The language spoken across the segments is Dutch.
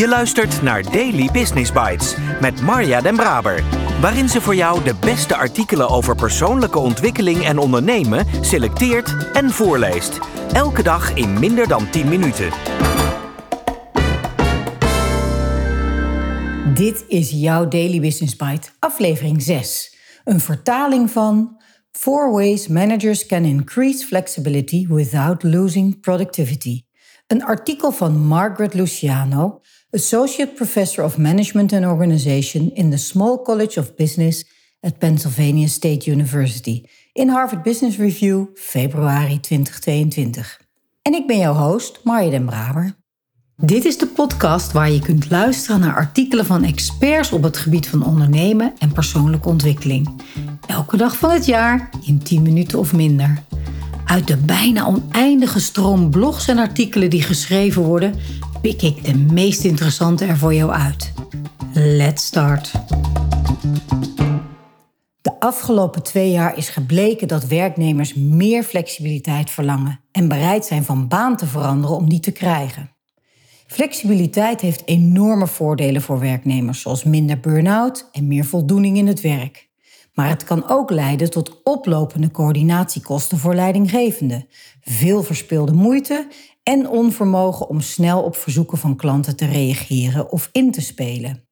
Je luistert naar Daily Business Bites met Marja Den Braber, waarin ze voor jou de beste artikelen over persoonlijke ontwikkeling en ondernemen selecteert en voorleest. Elke dag in minder dan 10 minuten. Dit is jouw Daily Business Bite, aflevering 6. Een vertaling van Four Ways Managers Can Increase Flexibility Without Losing Productivity. Een artikel van Margaret Luciano, Associate Professor of Management and Organization in the Small College of Business at Pennsylvania State University in Harvard Business Review, februari 2022. En ik ben jouw host, Marja den Braber. Dit is de podcast waar je kunt luisteren naar artikelen van experts op het gebied van ondernemen en persoonlijke ontwikkeling. Elke dag van het jaar in 10 minuten of minder. Uit de bijna oneindige stroom blogs en artikelen die geschreven worden, pik ik de meest interessante er voor jou uit. Let's start. De afgelopen twee jaar is gebleken dat werknemers meer flexibiliteit verlangen en bereid zijn van baan te veranderen om die te krijgen. Flexibiliteit heeft enorme voordelen voor werknemers, zoals minder burn-out en meer voldoening in het werk. Maar het kan ook leiden tot oplopende coördinatiekosten voor leidinggevenden, veel verspilde moeite en onvermogen om snel op verzoeken van klanten te reageren of in te spelen.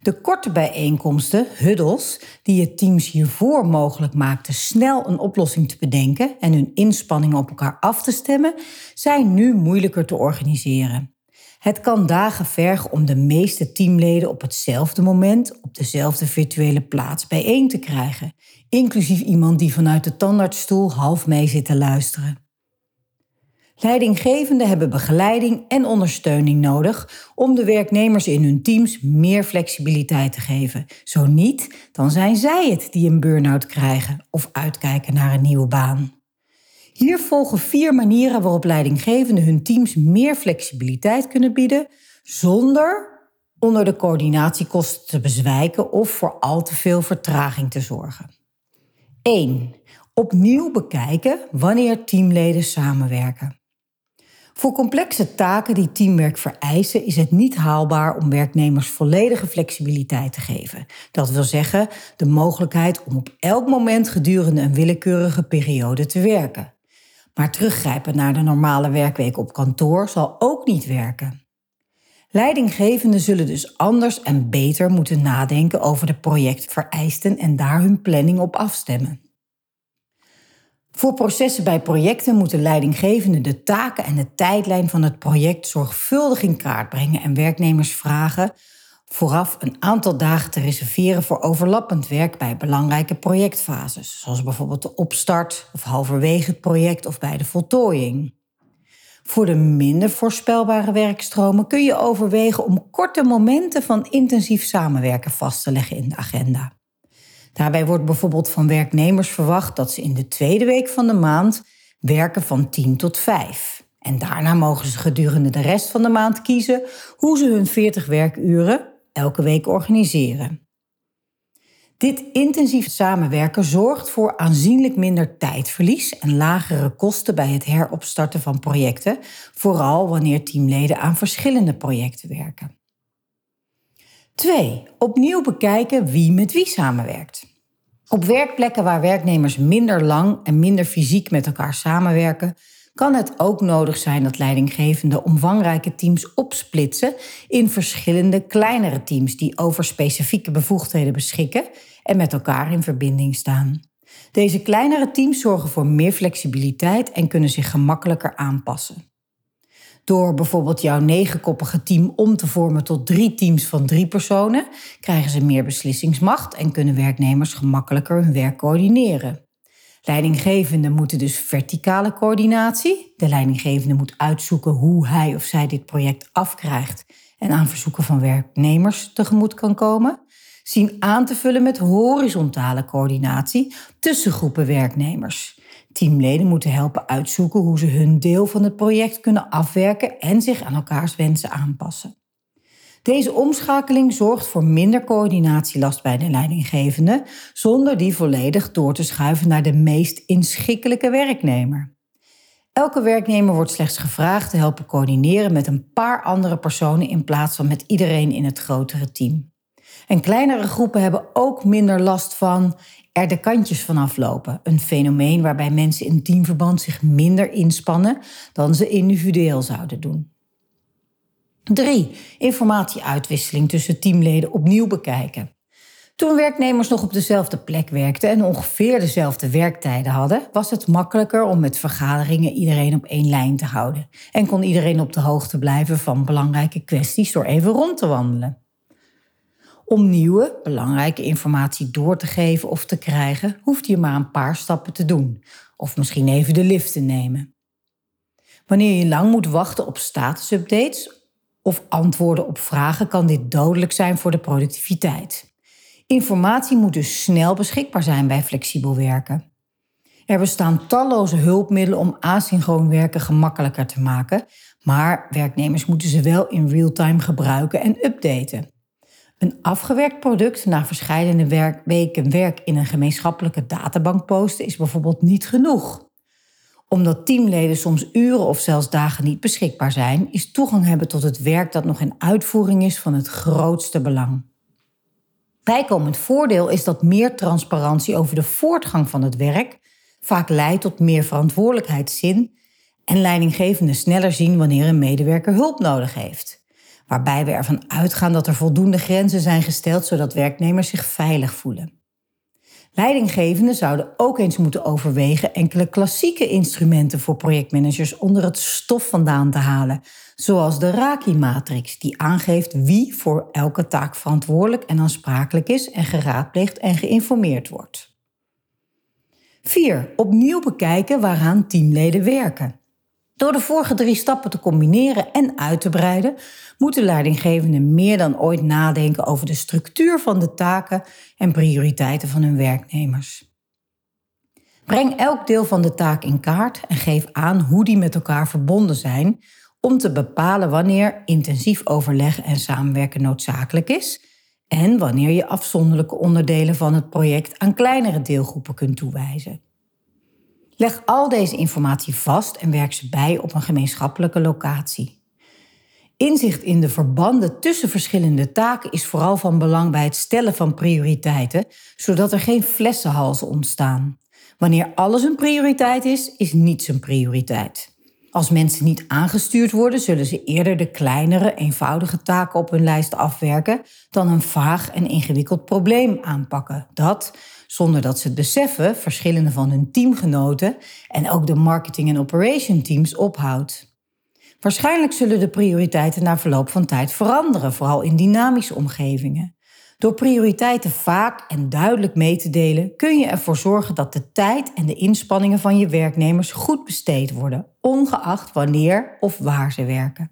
De korte bijeenkomsten, huddles, die het teams hiervoor mogelijk maakten snel een oplossing te bedenken en hun inspanningen op elkaar af te stemmen, zijn nu moeilijker te organiseren. Het kan dagen vergen om de meeste teamleden op hetzelfde moment op dezelfde virtuele plaats bijeen te krijgen, inclusief iemand die vanuit de tandartsstoel half mee zit te luisteren. Leidinggevenden hebben begeleiding en ondersteuning nodig om de werknemers in hun teams meer flexibiliteit te geven. Zo niet, dan zijn zij het die een burn-out krijgen of uitkijken naar een nieuwe baan. Hier volgen vier manieren waarop leidinggevenden hun teams meer flexibiliteit kunnen bieden zonder onder de coördinatiekosten te bezwijken of voor al te veel vertraging te zorgen. 1. Opnieuw bekijken wanneer teamleden samenwerken. Voor complexe taken die teamwerk vereisen is het niet haalbaar om werknemers volledige flexibiliteit te geven. Dat wil zeggen de mogelijkheid om op elk moment gedurende een willekeurige periode te werken. Maar teruggrijpen naar de normale werkweek op kantoor zal ook niet werken. Leidinggevenden zullen dus anders en beter moeten nadenken over de projectvereisten en daar hun planning op afstemmen. Voor processen bij projecten moeten leidinggevenden de taken en de tijdlijn van het project zorgvuldig in kaart brengen en werknemers vragen vooraf een aantal dagen te reserveren voor overlappend werk bij belangrijke projectfases, zoals bijvoorbeeld de opstart of halverwege het project of bij de voltooiing. Voor de minder voorspelbare werkstromen kun je overwegen om korte momenten van intensief samenwerken vast te leggen in de agenda. Daarbij wordt bijvoorbeeld van werknemers verwacht dat ze in de tweede week van de maand werken van 10 tot 5. En daarna mogen ze gedurende de rest van de maand kiezen hoe ze hun 40 werkuren elke week organiseren. Dit intensief samenwerken zorgt voor aanzienlijk minder tijdverlies en lagere kosten bij het heropstarten van projecten, vooral wanneer teamleden aan verschillende projecten werken. 2. Opnieuw bekijken wie met wie samenwerkt. Op werkplekken waar werknemers minder lang en minder fysiek met elkaar samenwerken, kan het ook nodig zijn dat leidinggevende omvangrijke teams opsplitsen in verschillende kleinere teams die over specifieke bevoegdheden beschikken en met elkaar in verbinding staan. Deze kleinere teams zorgen voor meer flexibiliteit en kunnen zich gemakkelijker aanpassen. Door bijvoorbeeld jouw negenkoppige team om te vormen tot drie teams van drie personen, krijgen ze meer beslissingsmacht en kunnen werknemers gemakkelijker hun werk coördineren. Leidinggevenden moeten dus verticale coördinatie. De leidinggevende moet uitzoeken hoe hij of zij dit project afkrijgt en aan verzoeken van werknemers tegemoet kan komen. Zien aan te vullen met horizontale coördinatie tussen groepen werknemers. Teamleden moeten helpen uitzoeken hoe ze hun deel van het project kunnen afwerken en zich aan elkaars wensen aanpassen. Deze omschakeling zorgt voor minder coördinatielast bij de leidinggevende, zonder die volledig door te schuiven naar de meest inschikkelijke werknemer. Elke werknemer wordt slechts gevraagd te helpen coördineren met een paar andere personen in plaats van met iedereen in het grotere team. En kleinere groepen hebben ook minder last van er de kantjes van aflopen. Een fenomeen waarbij mensen in teamverband zich minder inspannen dan ze individueel zouden doen. 3. Informatieuitwisseling tussen teamleden opnieuw bekijken. Toen werknemers nog op dezelfde plek werkten en ongeveer dezelfde werktijden hadden, was het makkelijker om met vergaderingen iedereen op één lijn te houden. En kon iedereen op de hoogte blijven van belangrijke kwesties door even rond te wandelen. Om nieuwe, belangrijke informatie door te geven of te krijgen, hoeft je maar een paar stappen te doen, of misschien even de lift te nemen. Wanneer je lang moet wachten op statusupdates of antwoorden op vragen, kan dit dodelijk zijn voor de productiviteit. Informatie moet dus snel beschikbaar zijn bij flexibel werken. Er bestaan talloze hulpmiddelen om asynchroon werken gemakkelijker te maken, maar werknemers moeten ze wel in real-time gebruiken en updaten. Een afgewerkt product na verschillende weken werk in een gemeenschappelijke databank posten is bijvoorbeeld niet genoeg. Omdat teamleden soms uren of zelfs dagen niet beschikbaar zijn, is toegang hebben tot het werk dat nog in uitvoering is van het grootste belang. Bijkomend voordeel is dat meer transparantie over de voortgang van het werk vaak leidt tot meer verantwoordelijkheidszin en leidinggevenden sneller zien wanneer een medewerker hulp nodig heeft. Waarbij we ervan uitgaan dat er voldoende grenzen zijn gesteld zodat werknemers zich veilig voelen. Leidinggevenden zouden ook eens moeten overwegen enkele klassieke instrumenten voor projectmanagers onder het stof vandaan te halen, zoals de Raki-matrix, die aangeeft wie voor elke taak verantwoordelijk en aansprakelijk is en geraadpleegd en geïnformeerd wordt. 4. Opnieuw bekijken waaraan teamleden werken. Door de vorige drie stappen te combineren en uit te breiden, moeten leidinggevenden meer dan ooit nadenken over de structuur van de taken en prioriteiten van hun werknemers. Breng elk deel van de taak in kaart en geef aan hoe die met elkaar verbonden zijn om te bepalen wanneer intensief overleg en samenwerken noodzakelijk is en wanneer je afzonderlijke onderdelen van het project aan kleinere deelgroepen kunt toewijzen. Leg al deze informatie vast en werk ze bij op een gemeenschappelijke locatie. Inzicht in de verbanden tussen verschillende taken is vooral van belang bij het stellen van prioriteiten, zodat er geen flessenhalzen ontstaan. Wanneer alles een prioriteit is, is niets een prioriteit. Als mensen niet aangestuurd worden, zullen ze eerder de kleinere, eenvoudige taken op hun lijst afwerken dan een vaag en ingewikkeld probleem aanpakken. Dat, zonder dat ze het beseffen, verschillende van hun teamgenoten en ook de marketing- en operation teams ophoudt. Waarschijnlijk zullen de prioriteiten na verloop van tijd veranderen, vooral in dynamische omgevingen. Door prioriteiten vaak en duidelijk mee te delen, kun je ervoor zorgen dat de tijd en de inspanningen van je werknemers goed besteed worden, ongeacht wanneer of waar ze werken.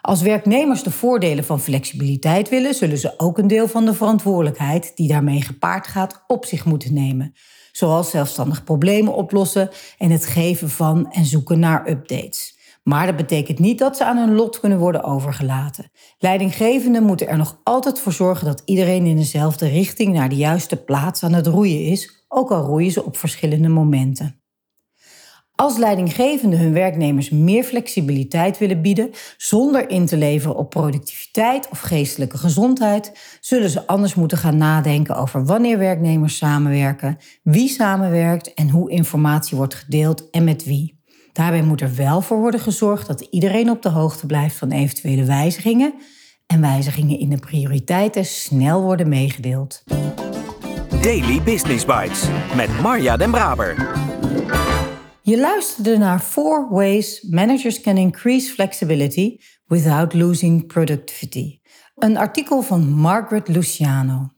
Als werknemers de voordelen van flexibiliteit willen, zullen ze ook een deel van de verantwoordelijkheid die daarmee gepaard gaat op zich moeten nemen, zoals zelfstandig problemen oplossen en het geven van en zoeken naar updates. Maar dat betekent niet dat ze aan hun lot kunnen worden overgelaten. Leidinggevenden moeten er nog altijd voor zorgen dat iedereen in dezelfde richting naar de juiste plaats aan het roeien is, ook al roeien ze op verschillende momenten. Als leidinggevenden hun werknemers meer flexibiliteit willen bieden, zonder in te leveren op productiviteit of geestelijke gezondheid, zullen ze anders moeten gaan nadenken over wanneer werknemers samenwerken, wie samenwerkt en hoe informatie wordt gedeeld en met wie. Daarbij moet er wel voor worden gezorgd dat iedereen op de hoogte blijft van eventuele wijzigingen en wijzigingen in de prioriteiten snel worden meegedeeld. Daily Business Bites met Marja Den Braber. Je luisterde naar Four Ways Managers Can Increase Flexibility Without Losing Productivity. Een artikel van Margaret Luciano.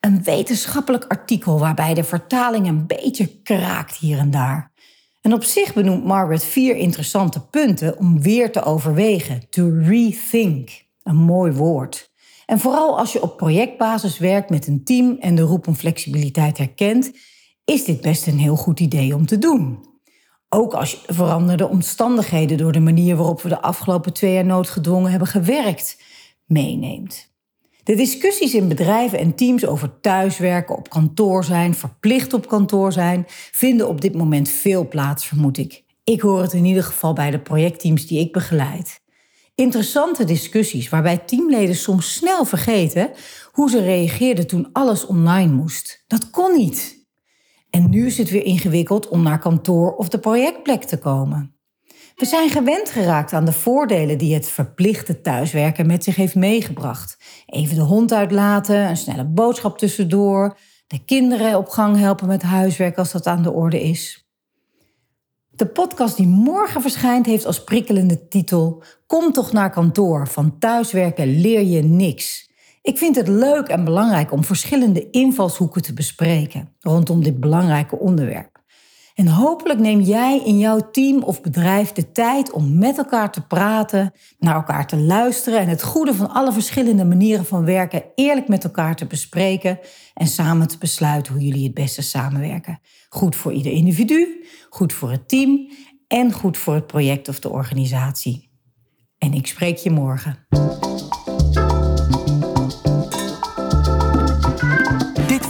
Een wetenschappelijk artikel waarbij de vertaling een beetje kraakt hier en daar. En op zich benoemt Margaret vier interessante punten om weer te overwegen. To rethink. Een mooi woord. En vooral als je op projectbasis werkt met een team en de roep om flexibiliteit herkent, is dit best een heel goed idee om te doen. Ook als je de veranderde omstandigheden door de manier waarop we de afgelopen twee jaar noodgedwongen hebben gewerkt meeneemt. De discussies in bedrijven en teams over thuiswerken, op kantoor zijn, verplicht op kantoor zijn, vinden op dit moment veel plaats, vermoed ik. Ik hoor het in ieder geval bij de projectteams die ik begeleid. Interessante discussies waarbij teamleden soms snel vergeten hoe ze reageerden toen alles online moest. Dat kon niet. En nu is het weer ingewikkeld om naar kantoor of de projectplek te komen. We zijn gewend geraakt aan de voordelen die het verplichte thuiswerken met zich heeft meegebracht. Even de hond uitlaten, een snelle boodschap tussendoor, de kinderen op gang helpen met huiswerk als dat aan de orde is. De podcast die morgen verschijnt heeft als prikkelende titel Kom toch naar kantoor, van thuiswerken leer je niks. Ik vind het leuk en belangrijk om verschillende invalshoeken te bespreken rondom dit belangrijke onderwerp. En hopelijk neem jij in jouw team of bedrijf de tijd om met elkaar te praten, naar elkaar te luisteren en het goede van alle verschillende manieren van werken eerlijk met elkaar te bespreken en samen te besluiten hoe jullie het beste samenwerken. Goed voor ieder individu, goed voor het team en goed voor het project of de organisatie. En ik spreek je morgen.